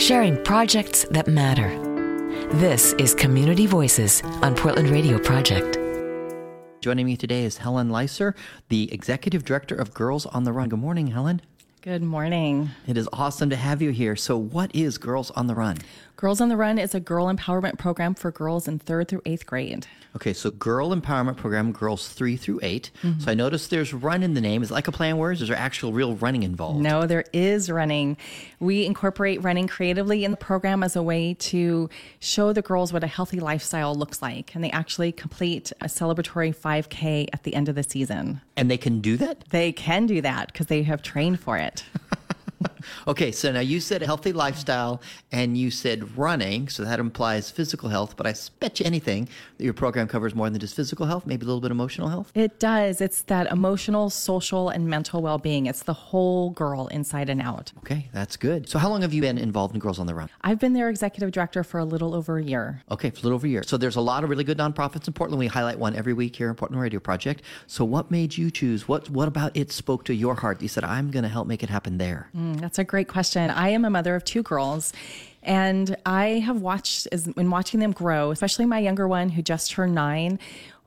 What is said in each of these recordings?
sharing projects that matter. This is Community Voices on Portland Radio Project. Joining me today is Helen Leiser, the Executive Director of Girls on the Run. Good morning, Helen. Good morning. It is awesome to have you here. So, what is Girls on the Run? Girls on the Run is a girl empowerment program for girls in third through eighth grade. Okay, so girl empowerment program, girls three through 8 Mm-hmm. So I noticed there's run in the name. Is it like a play on words? Is there actual real running involved? No, there is running. We incorporate running creatively in the program as a way to show the girls what a healthy lifestyle looks like. And they actually complete a celebratory 5K at the end of the season. And they can do that? They can do that because they have trained for it. Okay, so now you said healthy lifestyle and you said running, so that implies physical health, but I bet you anything that your program covers more than just physical health, maybe a little bit of emotional health? It does. It's that emotional, social, and mental well being. It's the whole girl inside and out. Okay, that's good. So how long have you been involved in Girls on the Run? I've been their executive director for a little over a year. Okay, for a little over a year. So there's a lot of really good nonprofits in Portland. We highlight one every week here in Portland Radio Project. So what made you choose? What what about it spoke to your heart? You said, I'm going to help make it happen there. Mm, That's a great question. I am a mother of two girls. And I have watched, in watching them grow, especially my younger one who just turned nine,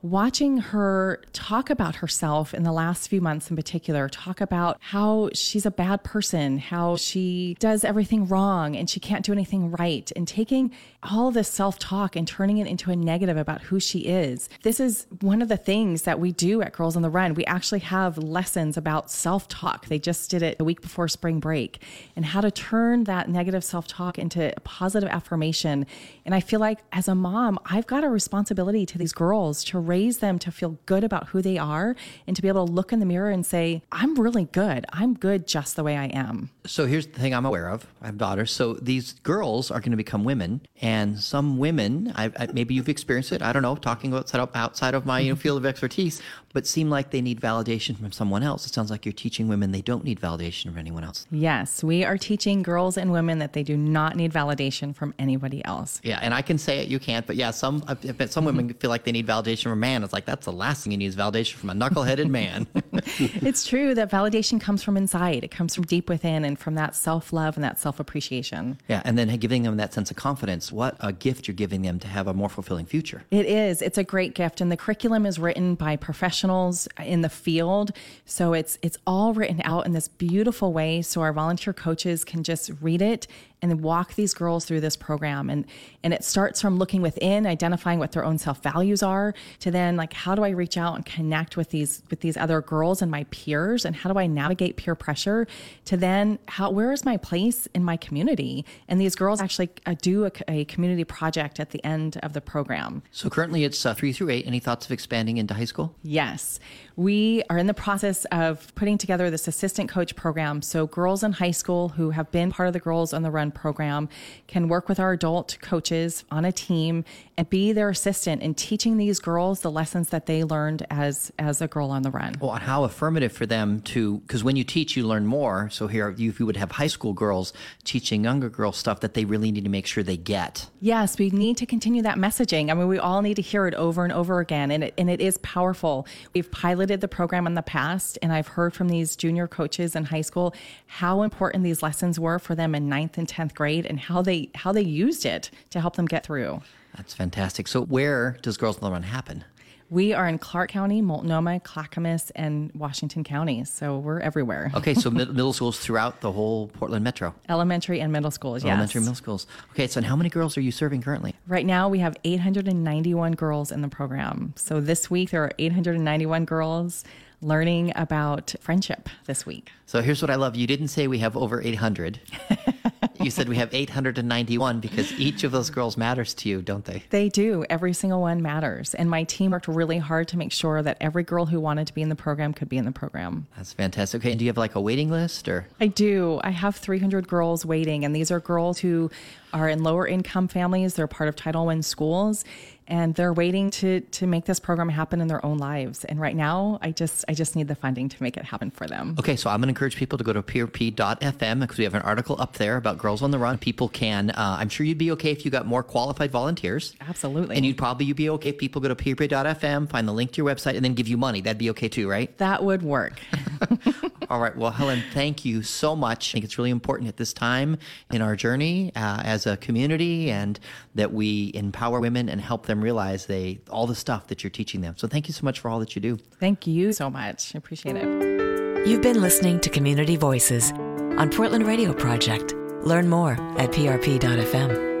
watching her talk about herself in the last few months in particular, talk about how she's a bad person, how she does everything wrong and she can't do anything right, and taking all this self talk and turning it into a negative about who she is. This is one of the things that we do at Girls on the Run. We actually have lessons about self talk. They just did it a week before spring break and how to turn that negative self talk into a positive affirmation. And I feel like as a mom, I've got a responsibility to these girls to raise them to feel good about who they are and to be able to look in the mirror and say, I'm really good. I'm good just the way I am. So here's the thing I'm aware of. I have daughters. So these girls are going to become women, and some women, I, I, maybe you've experienced it. I don't know, talking of, outside of my you know, field of expertise, but seem like they need validation from someone else. It sounds like you're teaching women they don't need validation from anyone else. Yes, we are teaching girls and women that they do not need validation from anybody else. Yeah, and I can say it, you can't. But yeah, some some women feel like they need validation from man. It's like that's the last thing you need is validation from a knuckleheaded man. it's true that validation comes from inside. It comes from deep within and from that self love and that self appreciation. yeah, and then giving them that sense of confidence. What a gift you're giving them to have a more fulfilling future. It is. It's a great gift, and the curriculum is written by professionals in the field. So it's it's all written out in this beautiful way, so our volunteer coaches can just read it and then walk these girls through this program. And and it starts from looking within, identifying what their own self values are, to then like how do I reach out and connect with these with these other girls and my peers, and how do I navigate peer pressure, to then how where is my place in my community? And these girls actually uh, do a, a community project at the end of the program. So currently it's uh, three through eight. Any thoughts of expanding into high school? Yes. We are in the process of putting together this assistant coach program. So, girls in high school who have been part of the Girls on the Run program can work with our adult coaches on a team and be their assistant in teaching these girls the lessons that they learned as, as a girl on the run. Well, how affirmative for them to, because when you teach, you learn more. So here, you, you would have high school girls teaching younger girls stuff that they really need to make sure they get. Yes, we need to continue that messaging. I mean, we all need to hear it over and over again, and it, and it is powerful. We've piloted the program in the past, and I've heard from these junior coaches in high school how important these lessons were for them in ninth and tenth grade, and how they how they used it to help them get through. That's fantastic. So where does Girls on the Run happen? We are in Clark County, Multnomah, Clackamas, and Washington counties, so we're everywhere. Okay, so mid- middle schools throughout the whole Portland metro. Elementary and middle schools, yes. Elementary, middle schools. Okay, so how many girls are you serving currently? Right now, we have 891 girls in the program. So this week, there are 891 girls learning about friendship this week. So here's what I love. You didn't say we have over 800. you said we have 891 because each of those girls matters to you, don't they? They do. Every single one matters. And my team worked really hard to make sure that every girl who wanted to be in the program could be in the program. That's fantastic. Okay, and do you have like a waiting list or? I do. I have 300 girls waiting, and these are girls who are in lower income families. They're part of Title I schools, and they're waiting to to make this program happen in their own lives. And right now, I just I just need the funding to make it happen for them. Okay, so I'm going to encourage people to go to prp.fm because we have an article up there about Girls on the Run. People can, uh, I'm sure you'd be okay if you got more qualified volunteers. Absolutely. And you'd probably you'd be okay if people go to prp.fm, find the link to your website, and then give you money. That'd be okay too, right? that would work. All right. Well, Helen, thank you so much. I think it's really important at this time in our journey uh, as a community and that we empower women and help them realize they all the stuff that you're teaching them. So thank you so much for all that you do. Thank you so much. I appreciate it. You've been listening to Community Voices on Portland Radio Project. Learn more at prp.fm.